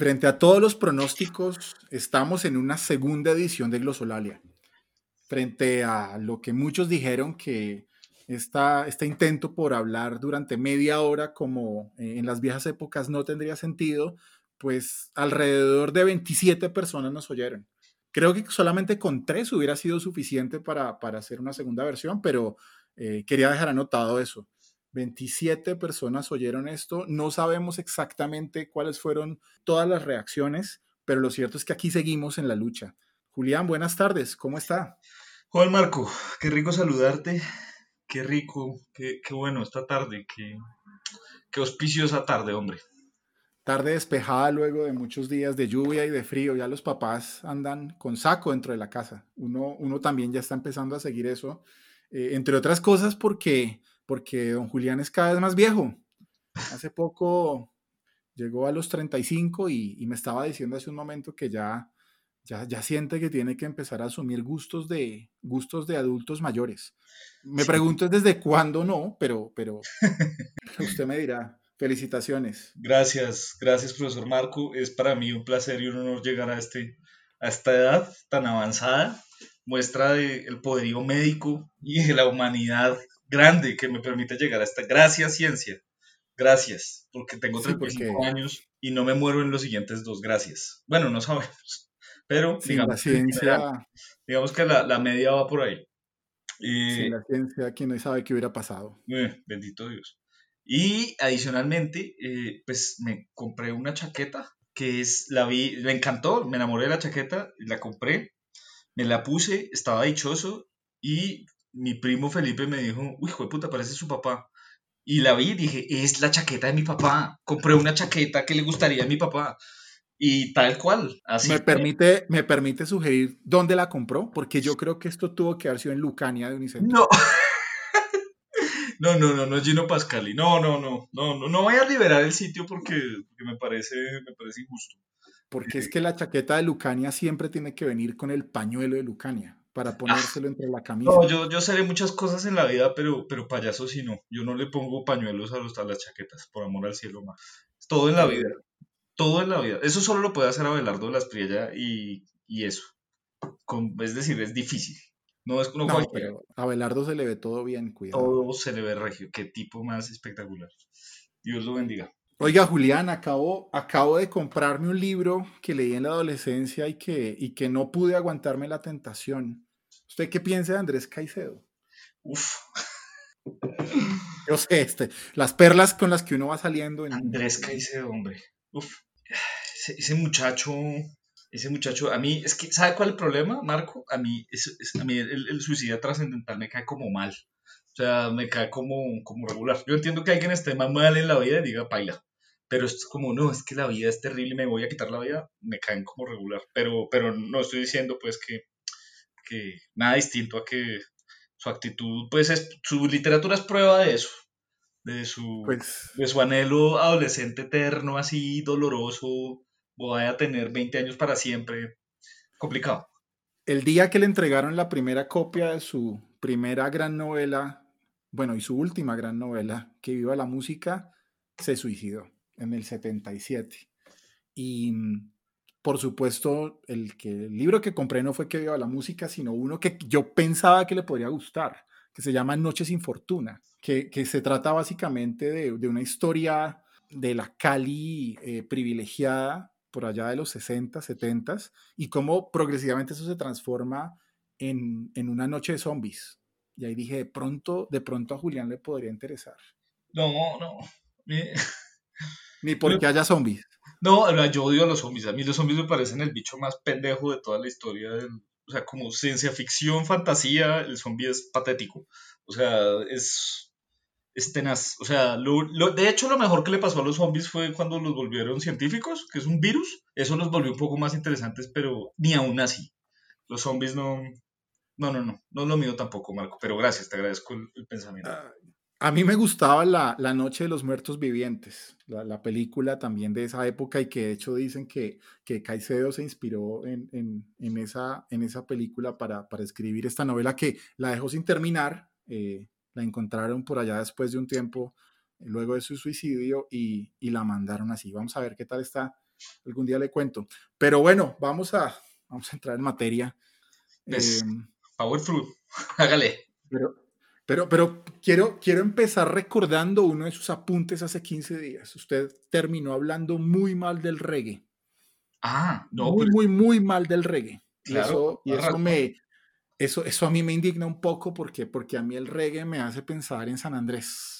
frente a todos los pronósticos, estamos en una segunda edición de Glosolalia. Frente a lo que muchos dijeron que esta, este intento por hablar durante media hora como eh, en las viejas épocas no tendría sentido, pues alrededor de 27 personas nos oyeron. Creo que solamente con tres hubiera sido suficiente para, para hacer una segunda versión, pero eh, quería dejar anotado eso. 27 personas oyeron esto. No sabemos exactamente cuáles fueron todas las reacciones, pero lo cierto es que aquí seguimos en la lucha. Julián, buenas tardes. ¿Cómo está? Juan Marco, qué rico saludarte. Qué rico, qué, qué bueno esta tarde, qué, qué auspiciosa tarde, hombre. Tarde despejada luego de muchos días de lluvia y de frío. Ya los papás andan con saco dentro de la casa. Uno, uno también ya está empezando a seguir eso. Eh, entre otras cosas porque porque don Julián es cada vez más viejo. Hace poco llegó a los 35 y, y me estaba diciendo hace un momento que ya, ya, ya, siente que tiene que empezar a asumir gustos de, gustos de adultos mayores. Me pregunto desde cuándo no, pero, pero usted me dirá. Felicitaciones. Gracias, gracias profesor Marco. Es para mí un placer y un honor llegar a, este, a esta edad tan avanzada. Muestra del poderío médico y de la humanidad grande que me permite llegar a esta. Gracias, ciencia. Gracias, porque tengo 35 años y no me muero en los siguientes dos. Gracias. Bueno, no sabemos, pero digamos, ciencia... digamos que la, la, media va por ahí. Y, la ciencia, quien no sabe qué hubiera pasado. Eh, bendito Dios. Y adicionalmente, eh, pues me compré una chaqueta que es, la vi, me encantó, me enamoré de la chaqueta, la compré, me la puse, estaba dichoso y mi primo Felipe me dijo, uy, hijo de puta, parece su papá. Y la vi y dije, es la chaqueta de mi papá. Compré una chaqueta que le gustaría a mi papá. Y tal cual. Así me, permite, me permite sugerir dónde la compró, porque yo creo que esto tuvo que haber sido en Lucania de Unicentro. No. no, no, no, no es Gino Pascali. No, no, no, no, no, no voy a liberar el sitio porque, porque me, parece, me parece injusto. Porque es que la chaqueta de Lucania siempre tiene que venir con el pañuelo de Lucania para ah. ponérselo entre la camisa. No, yo, yo sé muchas cosas en la vida, pero, pero payaso sí no. Yo no le pongo pañuelos a, los, a las chaquetas, por amor al cielo más. Todo en la vida. Todo en la vida. Eso solo lo puede hacer Abelardo de las Priella y, y eso. Con, es decir, es difícil. No es no, pero a Abelardo se le ve todo bien, cuidado. Todo se le ve regio. Qué tipo más espectacular. Dios lo bendiga. Oiga, Julián, acabo, acabo de comprarme un libro que leí en la adolescencia y que, y que no pude aguantarme la tentación. ¿Usted qué piensa de Andrés Caicedo? Uf. Yo sé, este, las perlas con las que uno va saliendo. En... Andrés Caicedo, hombre. Uf. Ese, muchacho, ese muchacho, a mí, es que, ¿sabe cuál es el problema, Marco? A mí, es, a mí el, el suicidio trascendental me cae como mal. O sea, me cae como, como regular. Yo entiendo que alguien esté más mal en la vida y diga, paila pero es como, no, es que la vida es terrible, me voy a quitar la vida, me caen como regular, pero, pero no estoy diciendo pues que, que nada distinto a que su actitud, pues es, su literatura es prueba de eso, de su, pues, de su anhelo adolescente eterno, así doloroso, voy a tener 20 años para siempre, complicado. El día que le entregaron la primera copia de su primera gran novela, bueno, y su última gran novela, Que viva la música, se suicidó en el 77. Y mm, por supuesto, el, que, el libro que compré no fue que viva la música, sino uno que yo pensaba que le podría gustar, que se llama Noche sin Fortuna, que, que se trata básicamente de, de, una historia de la Cali eh, privilegiada por allá de los 60, 70 y cómo progresivamente eso se transforma en, en, una noche de zombies. Y ahí dije, de pronto, de pronto a Julián le podría interesar. No, no. Ni porque haya zombies. No, yo odio a los zombies. A mí los zombies me parecen el bicho más pendejo de toda la historia. o sea, como ciencia ficción, fantasía, el zombie es patético. O sea, es, es tenaz. O sea, lo, de hecho, lo mejor que le pasó a los zombies fue cuando los volvieron científicos, que es un virus. Eso los volvió un poco más interesantes, pero ni aún así. Los zombies no. No, no, no. No es lo mío tampoco, Marco. Pero gracias, te agradezco el, pensamiento. A mí me gustaba la, Noche de los Muertos Vivientes, la, película también de esa época y que de hecho dicen que, que Caicedo se inspiró en, esa, en esa película para, escribir esta novela que la dejó sin terminar, eh, la encontraron por allá después de un tiempo, luego de su suicidio y, la mandaron así. Vamos a ver qué tal está algún día le cuento. Pero bueno, vamos a, vamos a entrar en materia. Pues, em, power fruit, hágale. Pero, pero, pero quiero, quiero empezar recordando uno de sus apuntes hace 15 días. Usted terminó hablando muy mal del reggae. Ah, no. Muy, muy, muy mal del reggae. Claro, y eso, me, eso, eso a mí me indigna un poco porque, porque a mí el reggae me hace pensar en San Andrés.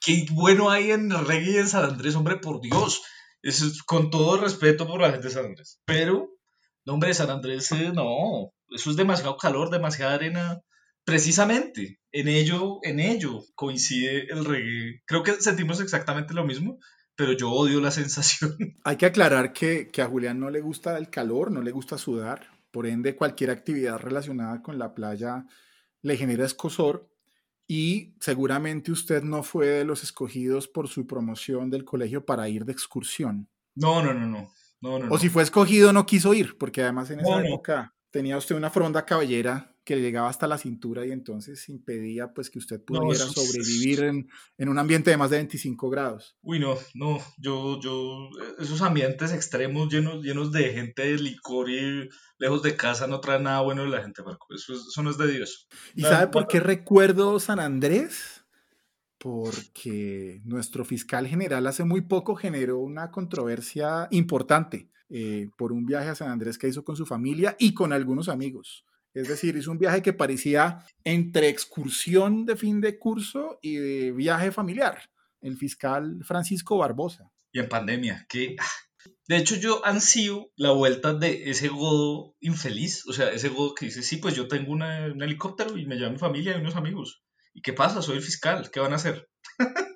qué, bueno hay en el reggae y en San Andrés, hombre, por Dios. Eso es con todo respeto por la gente de San Andrés. Pero, no, hombre, San Andrés, eh, no. Eso es demasiado calor, demasiada arena. Precisamente, en ello, en ello coincide el reggae. Creo que sentimos exactamente lo mismo, pero yo odio la sensación. Hay que aclarar que, que a Julián no le gusta el calor, no le gusta sudar. Por ende, cualquier actividad relacionada con la playa le genera escosor y seguramente usted no fue de los escogidos por su promoción del colegio para ir de excursión. No, no, no, no. no, o si fue escogido no quiso ir, porque además en esa época tenía usted una fronda cabellera que le llegaba hasta la cintura y entonces impedía pues que usted pudiera sobrevivir en, en, un ambiente de más de 25 grados. Uy, no, no, yo, yo, esos ambientes extremos llenos, llenos de gente de licor y lejos de casa no trae nada bueno de la gente, Marco, eso, eso no es de Dios. ¿Y sabe por qué recuerdo San Andrés? Porque nuestro fiscal general hace muy poco generó una controversia importante eh, por un viaje a San Andrés que hizo con su familia y con algunos amigos. Es decir, hizo un viaje que parecía entre excursión de fin de curso y viaje familiar. El fiscal Francisco Barbosa. Y en pandemia, que... Ah, de hecho, yo ansío la vuelta de ese godo infeliz. O sea, ese godo que dice, sí, pues yo tengo un helicóptero y me lleva mi familia y unos amigos. ¿Y qué pasa? Soy el fiscal. ¿Qué van a hacer?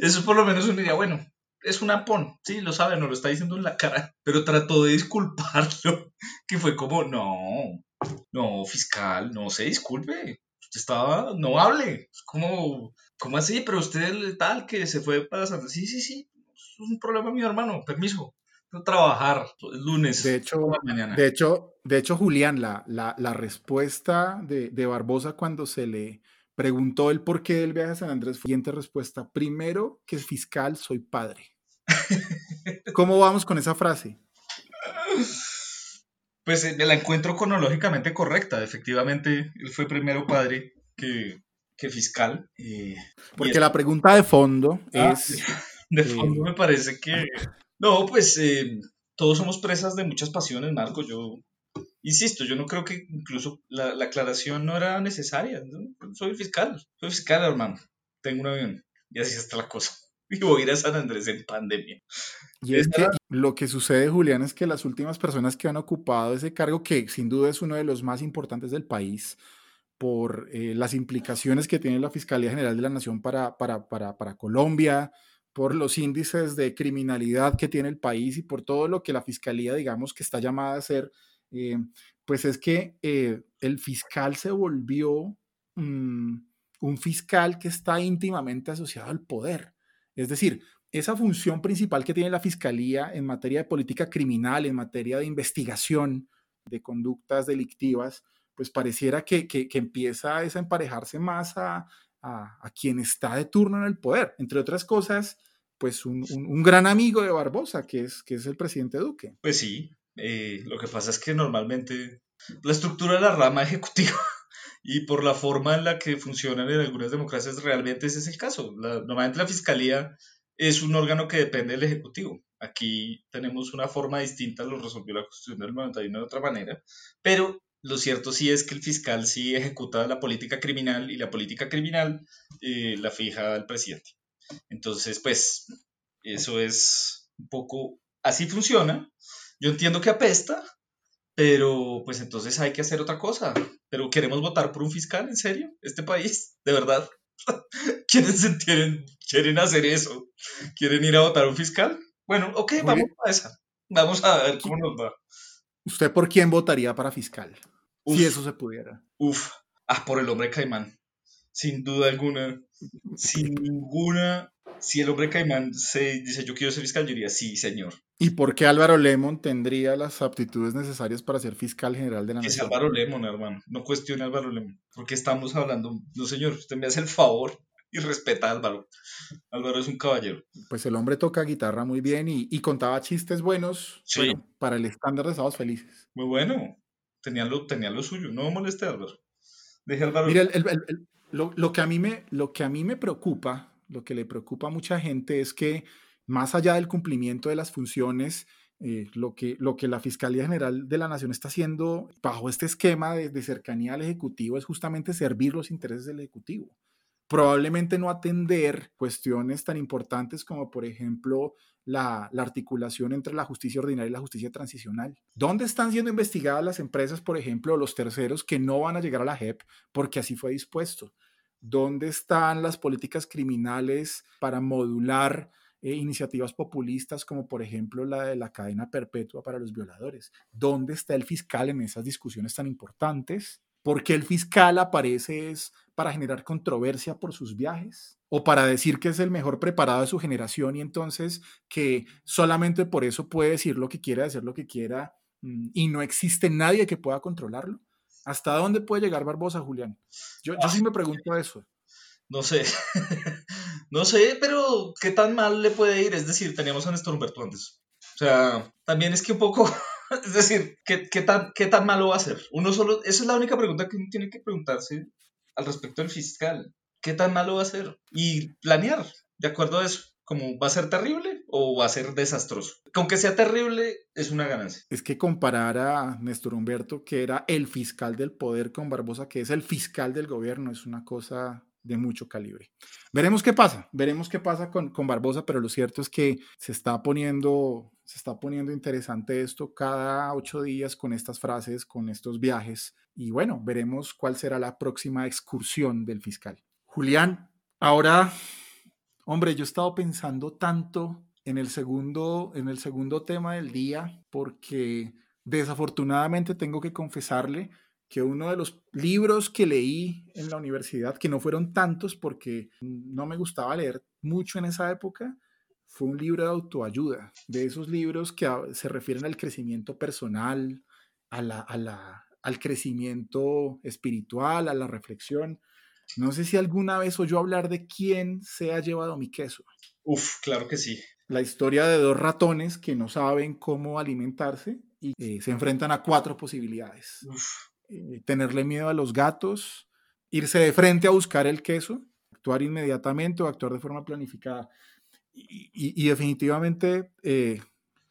Eso por lo menos un día, bueno, es un ampón, sí, lo sabe, no lo está diciendo en la cara, pero trató de disculparlo, que fue como, no, no, fiscal, no se disculpe. Usted estaba, no hable. Es como, ¿cómo así? Pero usted tal que se fue para Santa. Sí, sí, sí. Es un problema mi hermano. Permiso. No trabajar el lunes. De hecho, mañana. de hecho, de hecho Julián, la, la, respuesta de, de, Barbosa cuando se le preguntó el por qué del viaje a San Andrés fue siguiente respuesta. Primero que fiscal, soy padre. ¿Cómo vamos con esa frase? Pues eh, la encuentro cronológicamente correcta. Efectivamente, él fue primero padre que, fiscal. Eh, Porque la pregunta de fondo ah, es... De fondo me parece que... No, pues eh, todos somos presas de muchas pasiones, Marco. Yo insisto, yo no creo que incluso la, aclaración no era necesaria. Soy fiscal, soy fiscal, hermano. Tengo un avión. Y así está la cosa. Y voy a ir a San Andrés en pandemia. Y es que lo que sucede, Julián, es que las últimas personas que han ocupado ese cargo, que sin duda es uno de los más importantes del país, por eh, las implicaciones que tiene la Fiscalía General de la Nación para, para, para, para, Colombia, por los índices de criminalidad que tiene el país y por todo lo que la Fiscalía, digamos, que está llamada a hacer, eh, pues es que eh, el fiscal se volvió mm, un fiscal que está íntimamente asociado al poder. Es decir, esa función principal que tiene la Fiscalía en materia de política criminal, en materia de investigación de conductas delictivas, pues pareciera que, empieza a emparejarse más a, quien está de turno en el poder. Entre otras cosas, pues un, gran amigo de Barbosa, que es, que es el presidente Duque. Pues sí, eh, lo que pasa es que normalmente la estructura de la rama ejecutiva y por la forma en la que funcionan en algunas democracias realmente ese es el caso. normalmente la fiscalía es un órgano que depende del Ejecutivo. Aquí tenemos una forma distinta, lo resolvió la Constitución del 91 de otra manera, pero lo cierto sí es que el fiscal sí ejecuta la política criminal y la política criminal eh, la fija el presidente. Entonces, pues, eso es un poco, así funciona. Yo entiendo que apesta, pero pues entonces hay que hacer otra cosa. Pero queremos votar por un fiscal, ¿en serio? ¿Este país? ¿De verdad? ¿Quieren, quieren, quieren hacer eso? ¿Quieren ir a votar un fiscal? Bueno, ok, vamos a esa. Vamos a ver cómo nos va. ¿Usted por quién votaría para fiscal? si eso se pudiera. Uf, ah, por el hombre caimán. Sin duda alguna. Sin ninguna. Si el hombre caimán se dice yo quiero ser fiscal, yo diría sí, señor. ¿Y por qué Álvaro Lemon tendría las aptitudes necesarias para ser fiscal general de la nación? Es Álvaro Lemon, hermano. No cuestione a Álvaro Lemon. Porque estamos hablando. No, señor, usted me hace el favor. y respeta a Álvaro. Álvaro es un caballero. Pues el hombre toca guitarra muy bien y, contaba chistes buenos para el estándar de Sábados Felices. Muy bueno. Tenía lo, tenía lo suyo. No moleste a Álvaro. Deje Álvaro. Mira, lo, que a mí me, lo que a mí me preocupa, lo que le preocupa a mucha gente es que más allá del cumplimiento de las funciones, eh, lo, que, lo que la Fiscalía General de la Nación está haciendo bajo este esquema de, cercanía al Ejecutivo es justamente servir los intereses del Ejecutivo. Probablemente no atender cuestiones tan importantes como, por ejemplo, la, la, articulación entre la justicia ordinaria y la justicia transicional. ¿Dónde están siendo investigadas las empresas, por ejemplo, los terceros que no van a llegar a la JEP porque así fue dispuesto? ¿Dónde están las políticas criminales para modular eh, iniciativas populistas como por ejemplo la de la cadena perpetua para los violadores. ¿Dónde está el fiscal en esas discusiones tan importantes? ¿Por qué el fiscal aparece es para generar controversia por sus viajes? ¿O para decir que es el mejor preparado de su generación y entonces que solamente por eso puede decir lo que quiera, hacer lo que quiera mm, y no existe nadie que pueda controlarlo? ¿Hasta dónde puede llegar Barbosa, Julián? Yo, yo sí me pregunto eso. No sé. no sé, pero ¿qué tan mal le puede ir? Es decir, teníamos a Néstor Humberto antes. O sea, también es que un poco. es decir, ¿qué, qué, tan, ¿qué tan malo va a ser? Uno solo. Esa es la única pregunta que uno tiene que preguntarse al respecto del fiscal. ¿Qué tan malo va a ser? Y planear, de acuerdo a eso. Como va a ser terrible o va a ser desastroso. Con que sea terrible es una ganancia. Es que comparar a Néstor Humberto, que era el fiscal del poder, con Barbosa, que es el fiscal del gobierno, es una cosa de mucho calibre. Veremos qué pasa, veremos qué pasa con, con, Barbosa, pero lo cierto es que se está poniendo, se está poniendo interesante esto cada ocho días con estas frases, con estos viajes, y bueno, veremos cuál será la próxima excursión del fiscal. Julián, ahora, hombre, yo he estado pensando tanto en el segundo, en el segundo tema del día, porque desafortunadamente tengo que confesarle que uno de los libros que leí en la universidad, que no fueron tantos porque no me gustaba leer mucho en esa época, fue un libro de autoayuda, de esos libros que se refieren al crecimiento personal, a la, al crecimiento espiritual, a la reflexión. No sé si alguna vez oyó hablar de quién se ha llevado mi queso. Uf, claro que sí. La historia de dos ratones que no saben cómo alimentarse y eh, se enfrentan a cuatro posibilidades. Uf eh, tenerle miedo a los gatos, irse de frente a buscar el queso, actuar inmediatamente o actuar de forma planificada. Y, definitivamente eh,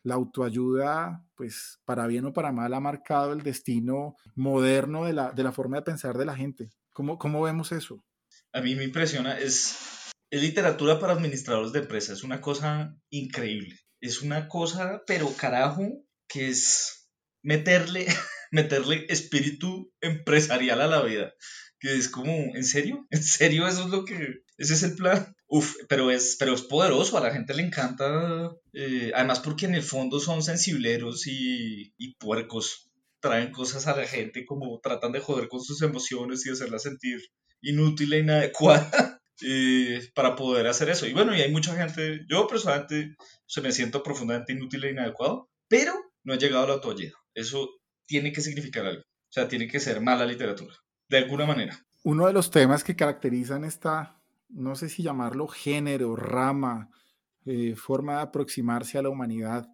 la autoayuda, pues para bien o para mal, ha marcado el destino moderno de la, de la forma de pensar de la gente. ¿Cómo, ¿Cómo vemos eso? A mí me impresiona, es, es literatura para administradores de empresas, es una cosa increíble. Es una cosa, pero carajo, que es meterle meterle espíritu empresarial a la vida. Que es como, ¿en serio? ¿En serio eso es lo que... Ese es el plan? Uf, pero es, pero es poderoso, a la gente le encanta, eh, además porque en el fondo son sensibleros y, y puercos, traen cosas a la gente como tratan de joder con sus emociones y hacerla sentir inútil e inadecuada eh, para poder hacer eso. Y bueno, y hay mucha gente, yo personalmente se me siento profundamente inútil e inadecuado, pero no he llegado a la autoayuda. Eso tiene que significar algo. O sea, tiene que ser mala literatura, de alguna manera. Uno de los temas que caracterizan esta, no sé si llamarlo género, rama, eh, forma de aproximarse a la humanidad,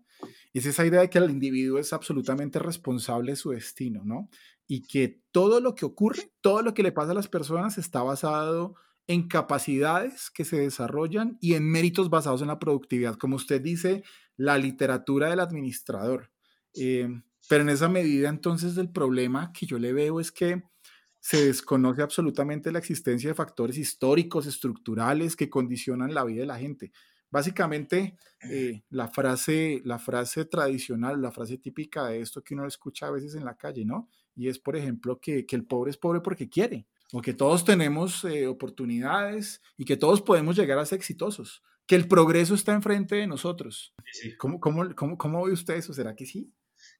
es esa idea de que el individuo es absolutamente responsable de su destino, ¿no? Y que todo lo que ocurre, todo lo que le pasa a las personas está basado en capacidades que se desarrollan y en méritos basados en la productividad. Como usted dice, la literatura del administrador. Eh, pero en esa medida entonces el problema que yo le veo es que se desconoce absolutamente la existencia de factores históricos, estructurales que condicionan la vida de la gente. Básicamente, eh, la, frase, la frase tradicional, la frase típica de esto que uno escucha a veces en la calle, ¿no? Y es, por ejemplo, que, el pobre es pobre porque quiere, o que todos tenemos eh, oportunidades y que todos podemos llegar a ser exitosos, que el progreso está enfrente de nosotros. ¿Cómo, cómo, cómo, cómo ve usted eso? ¿Será que sí?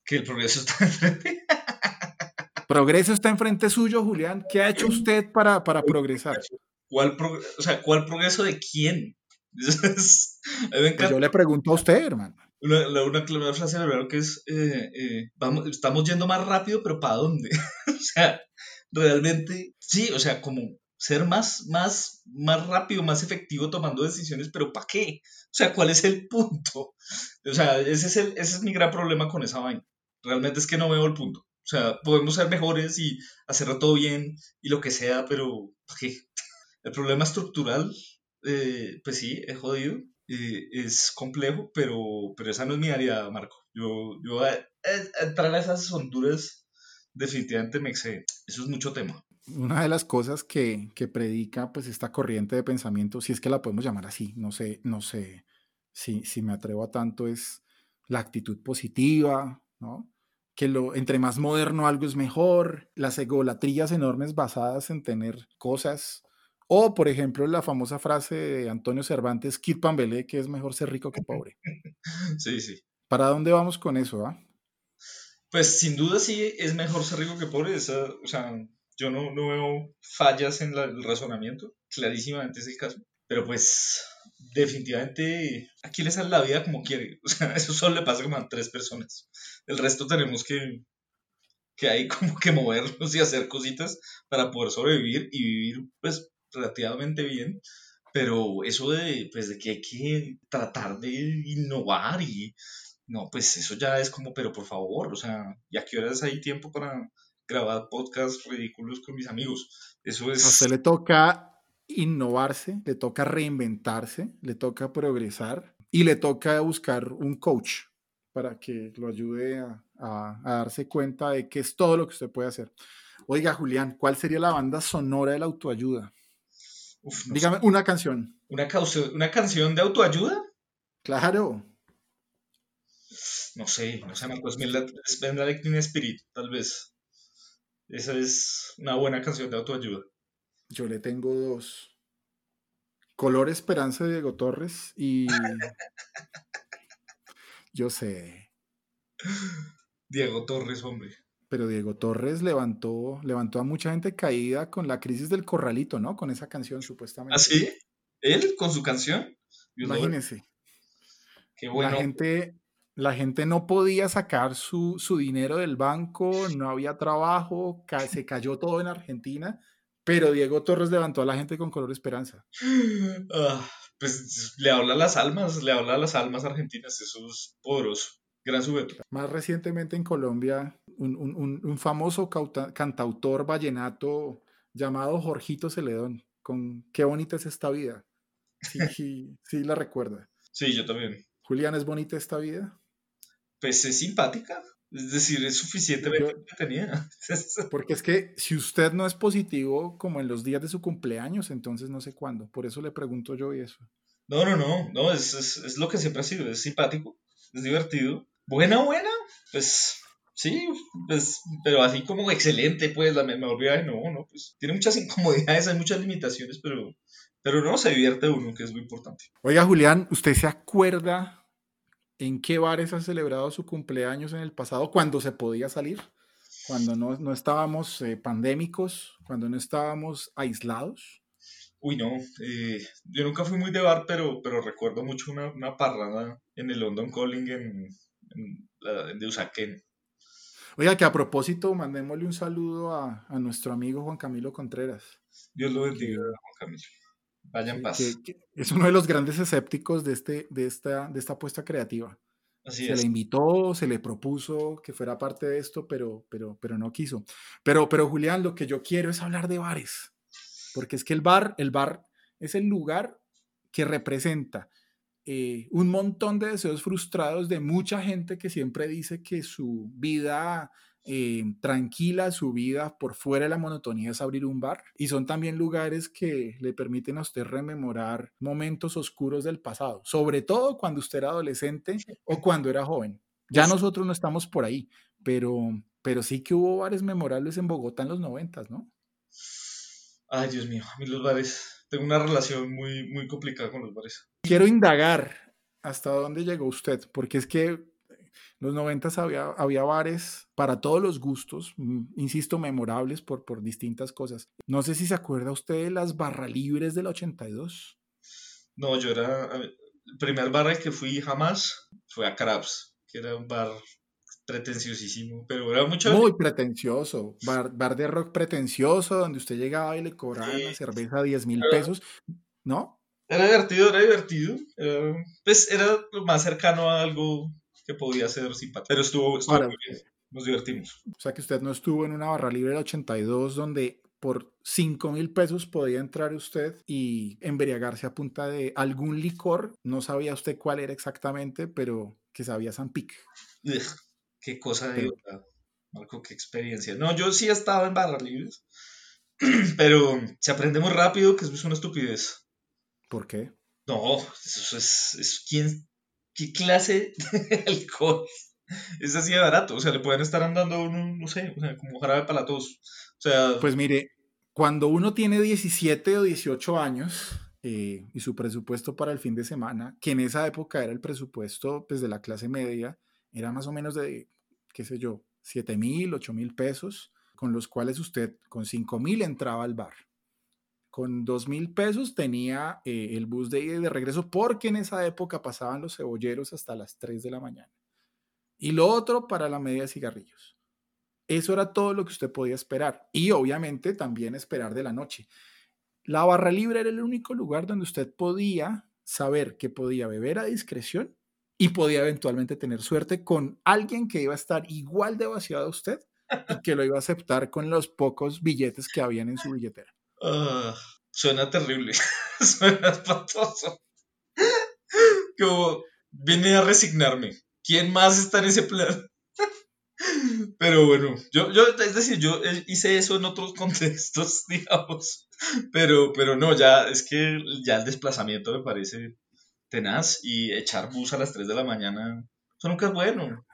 Que el progreso está enfrente. progreso está enfrente suyo, Julián. ¿Qué ha hecho usted para, para progresar? ¿Cuál, o sea, ¿Cuál progreso de quién? pues yo le pregunto a usted, hermano. Una, una, frase de que es, eh, eh, vamos, estamos yendo más rápido, pero ¿para dónde? o sea, realmente, sí, o sea, como ser más, más, más rápido, más efectivo tomando decisiones, pero ¿para qué? O sea, ¿cuál es el punto? O sea, ese es, el, ese es mi gran problema con esa vaina. Realmente es que no veo el punto. O sea, podemos ser mejores y hacerlo todo bien y lo que sea, pero. El problema estructural, eh, pues sí, es jodido, eh, es complejo, pero, pero esa no es mi área, Marco. Yo, yo eh, entrar a esas honduras definitivamente me excede. Eso es mucho tema una de las cosas que, que, predica pues esta corriente de pensamiento, si es que la podemos llamar así, no sé, no sé si, si me atrevo a tanto, es la actitud positiva, ¿no? Que lo, entre más moderno algo es mejor, las egolatrías enormes basadas en tener cosas, o por ejemplo la famosa frase de Antonio Cervantes, Kid Pambelé, que es mejor ser rico que pobre. Sí, sí. ¿Para dónde vamos con eso? Ah? Pues sin duda sí es mejor ser rico que pobre, esa, o sea, yo no, no veo fallas en el razonamiento, clarísimamente es el caso. Pero pues definitivamente aquí le sale la vida como quiere. O sea, eso solo le pasa a tres personas. El resto tenemos que, que hay como que movernos y hacer cositas para poder sobrevivir y vivir pues relativamente bien. Pero eso de, pues, de que hay que tratar de innovar y no, pues eso ya es como, pero por favor, o sea, ¿y a qué horas hay tiempo para, grabar podcasts ridículos con mis amigos. Eso es... A usted le toca innovarse, le toca reinventarse, le toca progresar y le toca buscar un coach para que lo ayude a, darse cuenta de que es todo lo que usted puede hacer. Oiga, Julián, ¿cuál sería la banda sonora de la autoayuda? Dígame una canción. ¿Una, ¿Una canción de autoayuda? Claro. No sé, no sé, pues Spend Spirit, tal vez. Esa es una buena canción de autoayuda. Yo le tengo dos. Color Esperanza de Diego Torres y. Yo sé. Diego Torres, hombre. Pero Diego Torres levantó, levantó a mucha gente caída con la crisis del corralito, ¿no? Con esa canción, supuestamente. ¿Ah, sí? ¿Él con su canción? Imagínese. Qué bueno. La gente, la gente no podía sacar su, dinero del banco, no había trabajo, se cayó todo en Argentina, pero Diego Torres levantó a la gente con color esperanza. Ah, pues le habla a las almas, le habla a las almas argentinas, eso es poderoso. Gran sujeto. Más recientemente en Colombia, un, famoso cantautor vallenato llamado Jorgito Celedón, con Qué bonita es esta vida. Sí, sí, sí la recuerda. Sí, yo también. Julián, ¿es bonita esta vida? pues es simpática. Es decir, es suficientemente tenía. Porque es que si usted no es positivo como en los días de su cumpleaños, entonces no sé cuándo. Por eso le pregunto yo y eso. No, no, no, no, es, es, lo que siempre ha sido. Es simpático, es divertido. Buena, buena, pues sí, pues, pero así como excelente, pues la mejor vida, no, no, pues tiene muchas incomodidades, hay muchas limitaciones, pero, pero no, se divierte uno, que es lo importante. Oiga, Julián, ¿usted se acuerda ¿En qué bares ha celebrado su cumpleaños en el pasado cuando se podía salir? Cuando no, estábamos eh, pandémicos, cuando no estábamos aislados. Uy, no, eh, yo nunca fui muy de bar, pero, pero recuerdo mucho una, una parrada en el London Calling en, en, de Usaquén. Oiga, que a propósito, mandémosle un saludo a, a nuestro amigo Juan Camilo Contreras. Dios lo bendiga, Juan Camilo. Vayan paz. es uno de los grandes escépticos de, este, de, esta, de esta apuesta creativa. Así se le invitó, se le propuso que fuera parte de esto, pero, pero, pero no quiso. Pero, pero Julián, lo que yo quiero es hablar de bares, porque es que el bar, el bar es el lugar que representa eh, un montón de deseos frustrados de mucha gente que siempre dice que su vida eh, tranquila, su vida por fuera de la monotonía es abrir un bar. Y son también lugares que le permiten a usted rememorar momentos oscuros del pasado, sobre todo cuando usted era adolescente o cuando era joven. Ya nosotros no estamos por ahí, pero, pero sí que hubo bares memorables en Bogotá en los noventas, ¿no? Ay, Dios mío, a mí los bares, tengo una relación muy, muy complicada con los bares. Quiero indagar hasta dónde llegó usted, porque es que los noventas había, había bares para todos los gustos, mm, insisto, memorables por, por distintas cosas. No sé si se acuerda usted de las barra libres del 82. No, yo era, el primer bar al que fui jamás fue a Crabs, que era un bar pretenciosísimo, pero era mucho... Muy pretencioso, bar, bar, de rock pretencioso, donde usted llegaba y le cobraban la cerveza a 10 mil pesos, ¿no? Era divertido, era divertido. pues era lo más cercano a algo que podía ser simpático. Pero estuvo, estuvo muy bien. Nos divertimos. O sea que usted no estuvo en una barra libre del 82 donde por 5 mil pesos podía entrar usted y embriagarse a punta de algún licor. No sabía usted cuál era exactamente, pero que sabía San Pic. Qué cosa de verdad. Marco, qué experiencia. No, yo sí he estado en barras libres, pero se aprende muy rápido que eso es una estupidez. ¿Por qué? No, eso es, es ¿quién, ¿qué clase de alcohol? Es así de barato, o sea, le pueden estar andando, no sé, o sea, como jarabe para todos. O sea... Pues mire, cuando uno tiene 17 o 18 años eh, y su presupuesto para el fin de semana, que en esa época era el presupuesto pues, de la clase media, era más o menos de, qué sé yo, 7 mil, 8 mil pesos, con los cuales usted con 5 mil entraba al bar con dos mil pesos tenía eh, el bus de ida y de regreso porque en esa época pasaban los cebolleros hasta las 3 de la mañana. Y lo otro para la media de cigarrillos. Eso era todo lo que usted podía esperar. Y obviamente también esperar de la noche. La barra libre era el único lugar donde usted podía saber que podía beber a discreción y podía eventualmente tener suerte con alguien que iba a estar igual de vaciado a usted y que lo iba a aceptar con los pocos billetes que habían en su billetera. Ah, suena terrible. suena espantoso. Como vine a resignarme. ¿Quién más está en ese plan? Pero bueno, yo, yo, es decir, yo hice eso en otros contextos, digamos. Pero, pero no, ya es que ya el desplazamiento me parece tenaz y echar bus a las 3 de la mañana, eso nunca es bueno.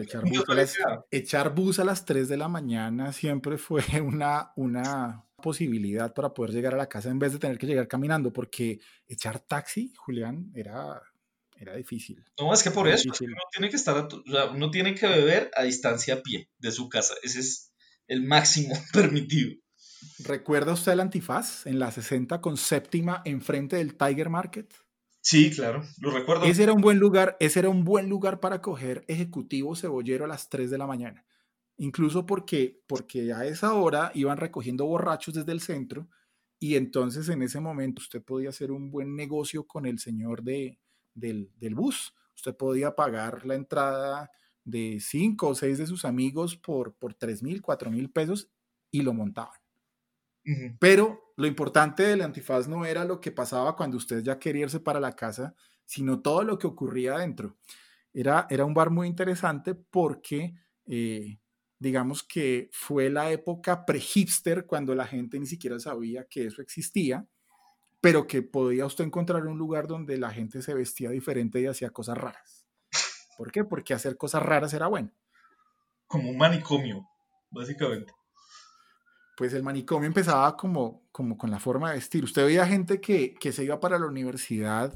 echar, bus a las, echar, bus a las, 3 de la mañana siempre fue una, una posibilidad para poder llegar a la casa en vez de tener que llegar caminando, porque echar taxi, Julián, era, era difícil. No, es que por eso, uno tiene que estar, uno tiene que beber a distancia a pie de su casa, ese es el máximo permitido. ¿Recuerda usted el antifaz en la 60 con séptima enfrente del Tiger Market? Sí, claro, lo recuerdo. Ese era un buen lugar, ese era un buen lugar para coger ejecutivo cebollero a las 3 de la mañana incluso porque, porque a esa hora iban recogiendo borrachos desde el centro y entonces en ese momento usted podía hacer un buen negocio con el señor de, del, bus. Usted podía pagar la entrada de cinco o seis de sus amigos por, por tres mil, cuatro mil pesos y lo montaban. Pero lo importante del antifaz no era lo que pasaba cuando usted ya quería irse para la casa, sino todo lo que ocurría adentro. Era, era un bar muy interesante porque eh, digamos que fue la época pre-hipster cuando la gente ni siquiera sabía que eso existía, pero que podía usted encontrar un lugar donde la gente se vestía diferente y hacía cosas raras. ¿Por qué? Porque hacer cosas raras era bueno. Como un manicomio, básicamente. Pues el manicomio empezaba como, como con la forma de vestir. Usted veía gente que, que se iba para la universidad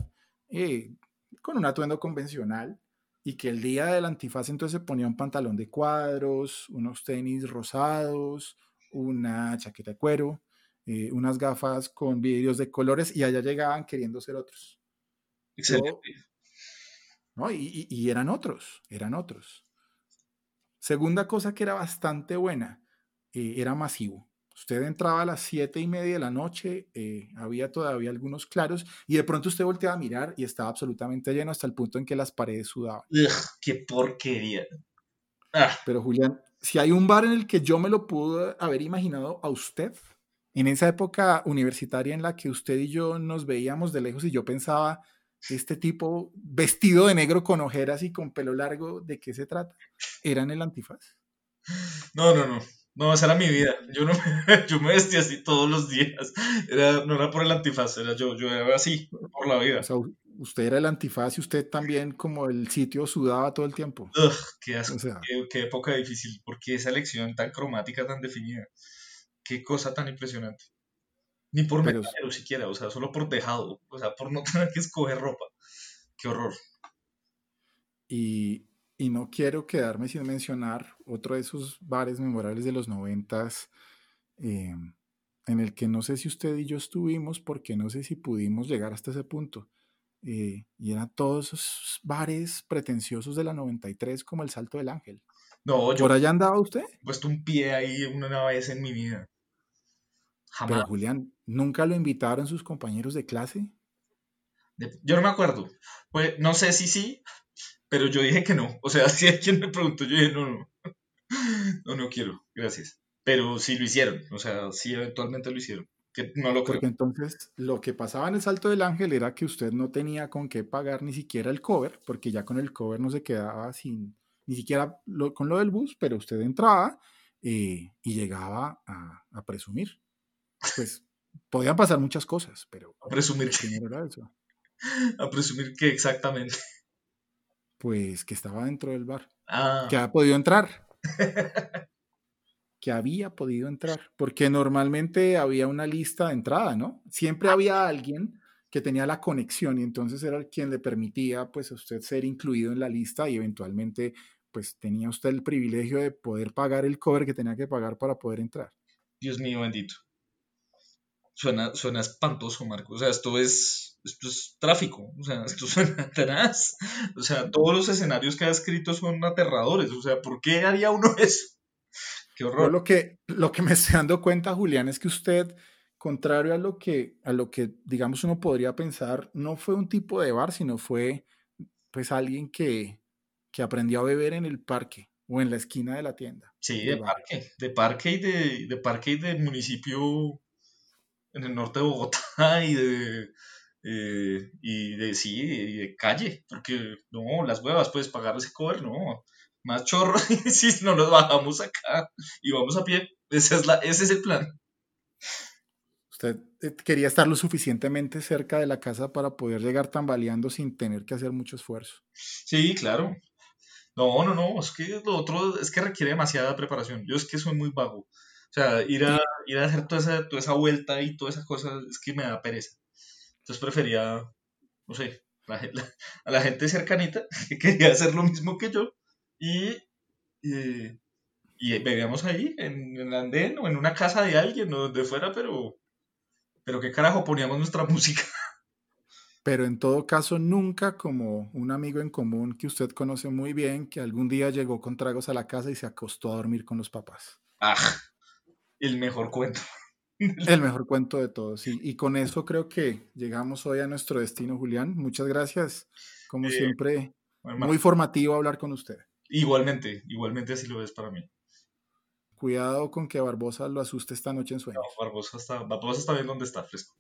eh, con un atuendo convencional, y que el día del antifaz entonces se ponía un pantalón de cuadros, unos tenis rosados, una chaqueta de cuero, eh, unas gafas con vidrios de colores y allá llegaban queriendo ser otros. Excelente. ¿no? Y, y, eran otros, eran otros. Segunda cosa que era bastante buena, eh, era masivo. Usted entraba a las siete y media de la noche, eh, había todavía algunos claros y de pronto usted volteaba a mirar y estaba absolutamente lleno hasta el punto en que las paredes sudaban. ¡Qué porquería! Ah. Pero Julián, si hay un bar en el que yo me lo pude haber imaginado a usted, en esa época universitaria en la que usted y yo nos veíamos de lejos y yo pensaba, este tipo vestido de negro con ojeras y con pelo largo, ¿de qué se trata? ¿Era en el antifaz? No, no, no. No, esa era mi vida. Yo, no, yo me vestía así todos los días. Era, no era por el antifaz, era yo, yo era así por la vida. O sea, usted era el antifaz y usted también como el sitio sudaba todo el tiempo. Ugh, qué, qué, época difícil, porque esa elección tan cromática, tan definida. Qué cosa tan impresionante. Ni por Pero, siquiera, o sea, solo por dejado, o sea, por no tener que escoger ropa. Qué horror. Y, y no quiero quedarme sin mencionar otro de esos bares memorables de los noventas, eh, en el que no sé si usted y yo estuvimos, porque no sé si pudimos llegar hasta ese punto. eh, y eran todos esos bares pretenciosos de la 93 como el Salto del Ángel. No, yo ¿Por allá andaba usted? he puesto un pie ahí una vez en mi vida. Pero Jamás. Julián, ¿nunca lo invitaron sus compañeros de clase? De- Yo no me acuerdo. Pues, no sé si sí, pero yo dije que no. O sea, si alguien me preguntó, yo dije no, no. No, no quiero, gracias. Pero sí lo hicieron. O sea, sí eventualmente lo hicieron. Que no lo creo. Porque entonces lo que pasaba en el Salto del Ángel era que usted no tenía con qué pagar ni siquiera el cover, porque ya con el cover no se quedaba sin, ni siquiera lo- con lo del bus, pero usted entraba eh, y llegaba a, a presumir. Pues podían pasar muchas cosas, pero A presumir, era eso. a presumir que exactamente. Pues que estaba dentro del bar, Ah, que había podido entrar. que había podido entrar, porque normalmente había una lista de entrada, ¿no? Siempre había alguien que tenía la conexión y entonces era el quien le permitía pues a usted ser incluido en la lista y eventualmente pues tenía usted el privilegio de poder pagar el cover que tenía que pagar para poder entrar. Dios mío bendito. Suena, suena espantoso, Marco. O sea, esto es, esto es tráfico. O sea, esto suena tenaz. O sea, todos los escenarios que ha escrito son aterradores. O sea, ¿por qué haría uno eso? Qué Yo horror. lo que, lo que me estoy dando cuenta, Julián, es que usted, contrario a lo que, a lo que, digamos, uno podría pensar, no fue un tipo de bar, sino fue, pues, alguien que, que aprendió a beber en el parque o en la esquina de la tienda. Sí, de parque. De parque y de, de parque y de municipio en el norte de Bogotá y de, eh, y de sí, y de calle. Porque no, las huevas, puedes pagar ese cover, no. Más chorro si no nos bajamos acá y vamos a pie. Ese es, la, ese es el plan. Usted eh, quería estar lo suficientemente cerca de la casa para poder llegar tambaleando sin tener que hacer mucho esfuerzo. Sí, claro. No, no, no, es que lo otro es que requiere demasiada preparación. Yo es que soy muy vago. O sea, ir a, ir a hacer toda esa, toda esa vuelta y toda esa cosa es que me da pereza. Entonces prefería, no sé, la gen- la- a la gente cercanita que quería hacer lo mismo que yo y, y, y bebíamos ahí en, en el andén o en una casa de alguien o donde fuera, pero, pero qué carajo poníamos nuestra música. Pero en todo caso, nunca como un amigo en común que usted conoce muy bien, que algún día llegó con tragos a la casa y se acostó a dormir con los papás. Ah, el mejor cuento. El mejor cuento de todos. Y, y con eso creo que llegamos hoy a nuestro destino, Julián. Muchas gracias. Como Eh, siempre, Bueno, muy formativo hablar con usted. Igualmente, igualmente así lo es para mí. Cuidado con que Barbosa lo asuste esta noche en No, sueños. Barbosa está, Barbosa está bien donde está, fresco.